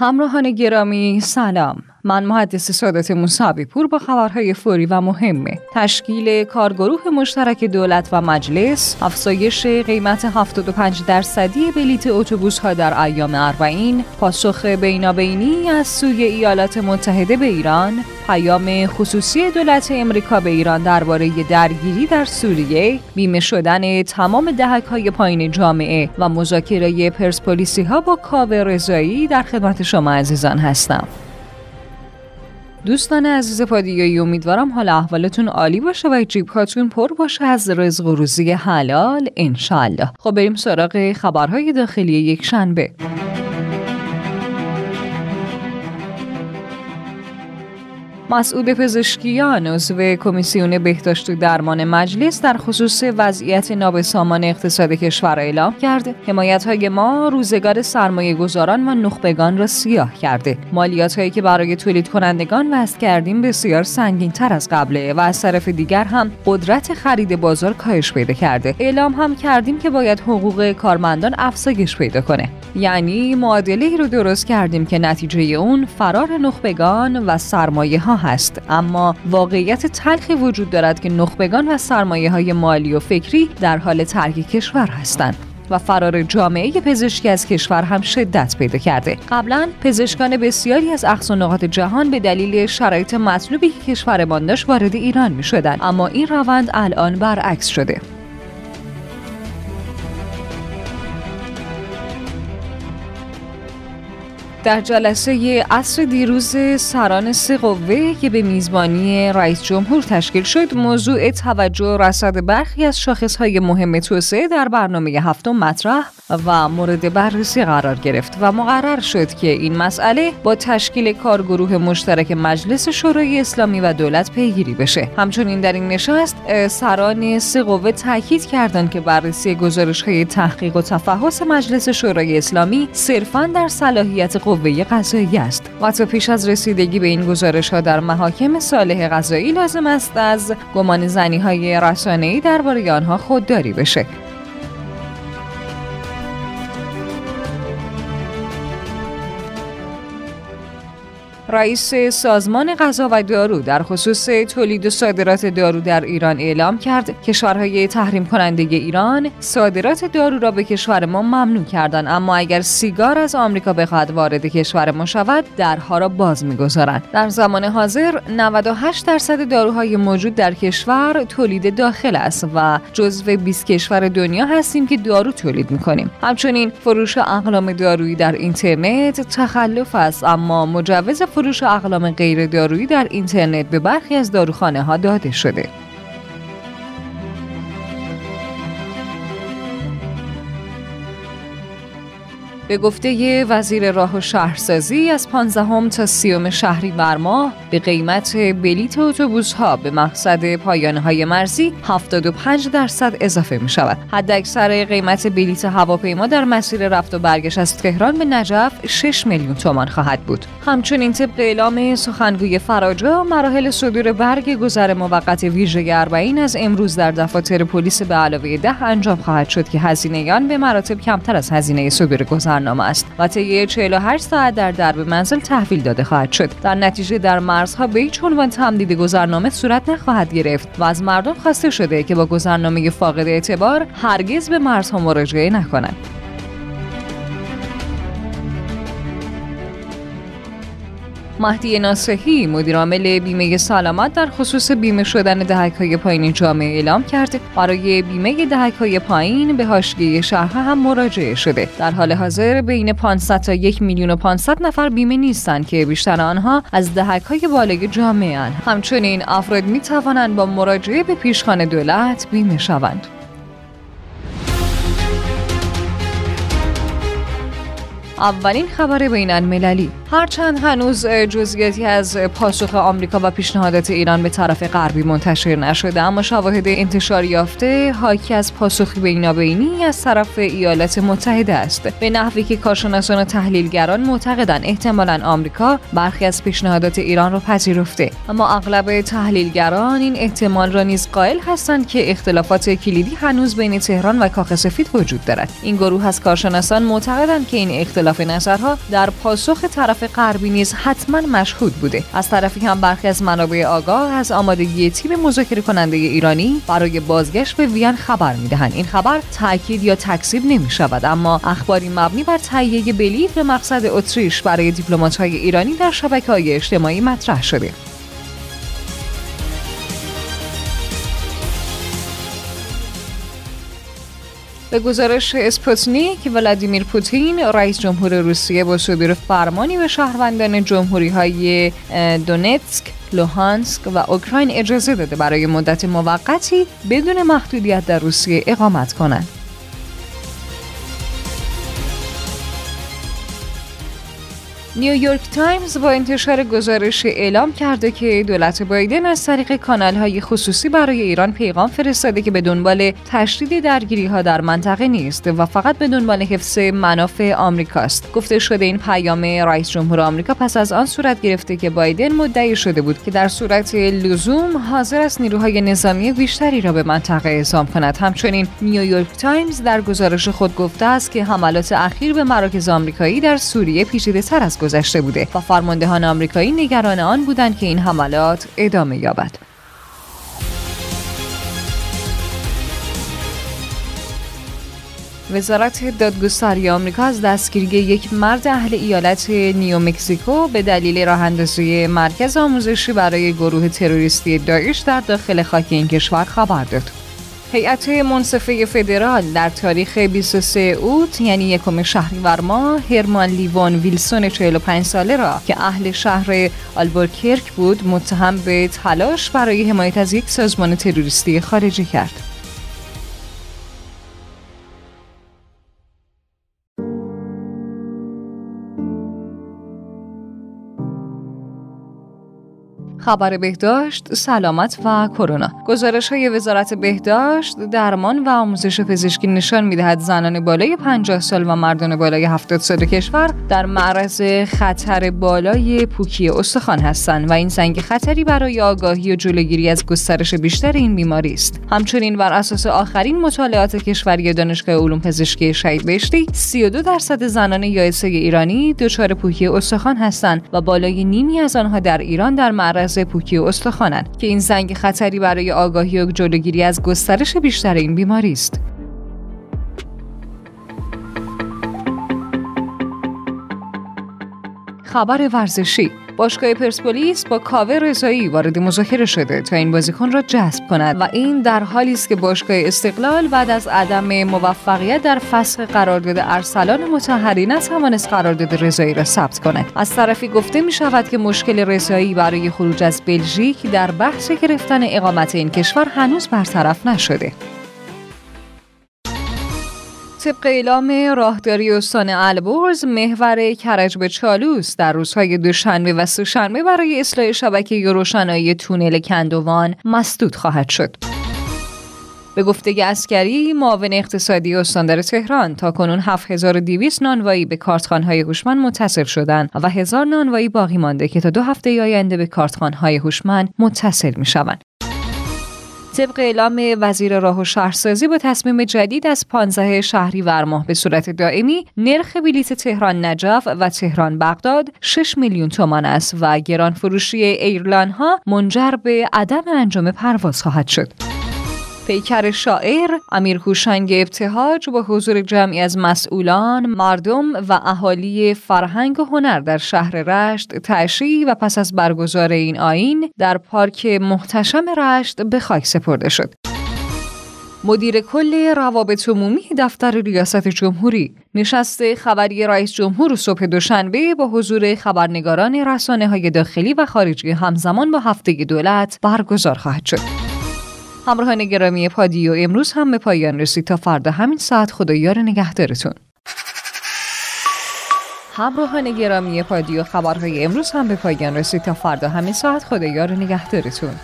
همراهان گرامی سلام. من محدث سادات موسوی پور با خبرهای فوری و مهمه. تشکیل کارگروه مشترک دولت و مجلس افزایش قیمت 75 درصدی بلیت اتوبوس ها در ایام اربعین پاسخ بینابینی از سوی ایالات متحده به ایران پیام خصوصی دولت امریکا به ایران درباره درگیری در سوریه بیمه شدن تمام دهک های پایین جامعه و مذاکره پرسپولیسی ها با کاوه رضایی در خدمت شما عزیزان هستم. دوستان عزیز پادیایی امیدوارم حال احوالتون عالی باشه و جیب هاتون پر باشه از رزق و روزی حلال انشالله خب بریم سراغ خبرهای داخلی یک شنبه. مسئول پزشکیان عضو کمیسیون بهداشت و درمان مجلس در خصوص وضعیت نابسامان اقتصاد کشور اعلام کرد. حمایت های ما روزگار سرمایه گذاران و نخبگان را سیاه کرده. مالیات هایی که برای تولید کنندگان وضع کردیم بسیار سنگین تر از قبله و از طرف دیگر هم قدرت خرید بازار کاهش پیدا کرده. اعلام هم کردیم که باید حقوق کارمندان افزایش پیدا کنه. یعنی معادله رو درست کردیم که نتیجه اون فرار نخبگان و سرمایه ها هست اما واقعیت تلخی وجود دارد که نخبگان و سرمایه های مالی و فکری در حال ترک کشور هستند و فرار جامعه پزشکی از کشور هم شدت پیدا کرده قبلا پزشکان بسیاری از اقصا نقاط جهان به دلیل شرایط مطلوبی که کشورمان داشت وارد ایران می. اما این روند الان برعکس شده در جلسه عصر دیروز سران سه قوه که به میزبانی رئیس جمهور تشکیل شد موضوع توجه رصد برخی از شاخصهای مهم توسعه در برنامه هفتم مطرح و مورد بررسی قرار گرفت و مقرر شد که این مسئله با تشکیل کارگروه مشترک مجلس شورای اسلامی و دولت پیگیری بشه. همچنین در این نشست سران سه قوه تاکید کردند که بررسی گزارش های تحقیق و تفحص مجلس شورای اسلامی صرفا در صلاحیت قوه قضایی است. تا پیش از رسیدگی به این گزارش ها در محاکم صالح قضایی لازم است از گمان زنی های رسانه‌ای درباره آنها خودداری بشه. رئیس سازمان غذا و دارو در خصوص تولید و صادرات دارو در ایران اعلام کرد. کشورهای تحریم کننده ایران صادرات دارو را به کشور ما ممنوع کردند اما اگر سیگار از آمریکا بخواهد وارد کشور ما شود درها را باز می‌گذارند. در زمان حاضر 98 درصد داروهای موجود در کشور تولید داخل است و جزو 20 کشور دنیا هستیم که دارو تولید می‌کنیم. همچنین فروش اقلام دارویی در اینترنت تخلف است اما مجوز فروش اقلام غیر دارویی در اینترنت به برخی از داروخانه ها داده شده. به گفته وزیر راه و شهرسازی از 15 تا 30 شهری بر ماه به قیمت بلیت اتوبوس ها به مقصد پایانه های مرزی 75 درصد اضافه می شود. حد اکثر قیمت بلیت هواپیما در مسیر رفت و برگشت از تهران به نجف 6 میلیون تومان خواهد بود. همچنین طبق اعلام سخنگوی فراجا مراحل صدور برگ گذر موقت ویژه اربعین از امروز در دفاتر پلیس به علاوه ده انجام خواهد شد که هزینه آن به مراتب کمتر از هزینه صدور گذرنامه است و طی 48 ساعت در درب منزل تحویل داده خواهد شد. در نتیجه در مرزها به هیچ عنوان تمدید گذرنامه صورت نخواهد گرفت و از مردم خواسته شده که با گذرنامه فاقد اعتبار هرگز به مرزها مراجعه نکنند. مهدی ناصحی مدیرعامل بیمه سلامت در خصوص بیمه شدن دهک های پایین جامعه اعلام کرد. برای بیمه دهک های پایین به حاشیه شهرها هم مراجعه شده. در حال حاضر بین 500 تا 1 میلیون و 500 نفر بیمه نیستند که بیشتر آنها از دهک های بالای جامعه هن. همچنین افراد می توانند با مراجعه به پیشخانه دولت بیمه شوند. اولین خبر بین المللی هرچند هنوز جزئیاتی از پاسخ آمریکا و پیشنهادات ایران به طرف غربی منتشر نشده اما شواهد انتشار یافته حاکی از پاسخ بینابینی از طرف ایالات متحده است. به نحوی که کارشناسان و تحلیلگران معتقدند احتمالا آمریکا برخی از پیشنهادات ایران را پذیرفته. اما اغلب تحلیلگران این احتمال را نیز قائل هستند که اختلافات کلیدی هنوز بین تهران و کاخ سفید وجود دارد. این گروه از کارشناسان معتقدند که این اختلاف اختلاف نظرها در پاسخ طرف غربی نیز حتما مشهود بوده. از طرفی هم برخی از منابع آگاه از آمادگی تیم مذاکره کننده ایرانی برای بازگشت به وین خبر می‌دهند. این خبر تاکید یا تکذیب نمی شود اما اخباری مبنی بر تهیه بلیط به مقصد اتریش برای های ایرانی در شبکه های اجتماعی مطرح شده. به گزارش اسپوتنیک ولادیمیر پوتین رئیس جمهور روسیه با صدور فرمانی به شهروندان جمهوری های دونتسک لوهانسک و اوکراین اجازه داده برای مدت موقتی بدون محدودیت در روسیه اقامت کنند. نیویورک تایمز با انتشار گزارش اعلام کرده که دولت بایدن از طریق کانال های خصوصی برای ایران پیغام فرستاده که به دنبال تشدید درگیری ها در منطقه نیست و فقط به دنبال حفظ منافع آمریکاست. گفته شده این پیام رئیس جمهور آمریکا پس از آن صورت گرفته که بایدن مدعی شده بود که در صورت لزوم حاضر است نیروهای نظامی بیشتری را به منطقه اعزام کند. همچنین نیویورک تایمز در گزارش خود گفته است که حملات اخیر به مراکز آمریکایی در سوریه پیچیده تر از گذشته بوده و فرماندهان آمریکایی نگران آن بودند که این حملات ادامه یابد. وزارت دادگستری آمریکا از دستگیری یک مرد اهل ایالت نیومکزیکو به دلیل راه اندازی مرکز آموزشی برای گروه تروریستی داعش در داخل خاک این کشور خبر داد. هیئت منصفه فدرال در تاریخ 23 اوت یعنی یکم شهریور ماه هرمان لیوان ویلسون 45 ساله را که اهل شهر آلبوکرک بود متهم به تلاش برای حمایت از یک سازمان تروریستی خارجی کرد. خبر بهداشت، سلامت و کرونا. گزارش های وزارت بهداشت، درمان و آموزش پزشکی نشان می‌دهد زنان بالای 50 سال و مردان بالای 70 سال کشور در معرض خطر بالای پوکی استخوان هستند و این زنگ خطری برای آگاهی و جلوگیری از گسترش بیشتر این بیماری است. همچنین بر اساس آخرین مطالعات کشوری دانشگاه علوم پزشکی شهید بهشتی 32 درصد زنان یائسه ایرانی دچار پوکی استخوان هستند و بالای نیمی از آنها در ایران در معرض پوکی و استخوانند که این زنگ خطری برای آگاهی و جلوگیری از گسترش بیشتر این بیماری است. خبر ورزشی. باشگاه پرسپولیس با کاوه رضایی وارد مذاکره شده تا این بازیکن را جذب کند و این در حالی است که باشگاه استقلال بعد از عدم موفقیت در فسخ قرارداد ارسلان متحری نتوانست قرارداد رضایی را ثبت کند. از طرفی گفته می شود که مشکل رضایی برای خروج از بلژیک در بحث گرفتن اقامت این کشور هنوز برطرف نشده. طبق اعلام راهداری استان البرز محور کرج به چالوس در روزهای دوشنبه و سهشنبه برای اصلاح شبکه روشنایی تونل کندوان مسدود خواهد شد. به گفته اسکری معاون اقتصادی استاندار تهران تا کنون 7200 نانوایی به کارتخانهای هوشمند متصل شدند و هزار نانوایی باقی مانده که تا دو هفته آینده به کارتخانهای هوشمند متصل می شوند. طبق اعلام وزیر راه و شهرسازی با تصمیم جدید از 15 شهری ماه به صورت دائمی نرخ بلیت تهران نجف و تهران بغداد 6 میلیون تومان است و گران فروشی ایرلان ها منجر به عدم انجام پرواز خواهد شد. پیکر شاعر امیر هوشنگ ابتهاج با حضور جمعی از مسئولان، مردم و اهالی فرهنگ و هنر در شهر رشت تشریح و پس از برگزار این آین در پارک محتشم رشت به خاک سپرده شد. مدیر کل روابط عمومی دفتر ریاست جمهوری نشست خبری رئیس جمهور صبح دوشنبه با حضور خبرنگاران رسانه های داخلی و خارجی همزمان با هفته دولت برگزار خواهد شد. همراهان گرامی پادیو امروز هم به پایان رسید. تا فردا همین ساعت خدایار نگهدارتون. همراهان گرامی پادیو خبرهای امروز هم به پایان رسید. تا فردا همین ساعت خدایار نگهدارتون.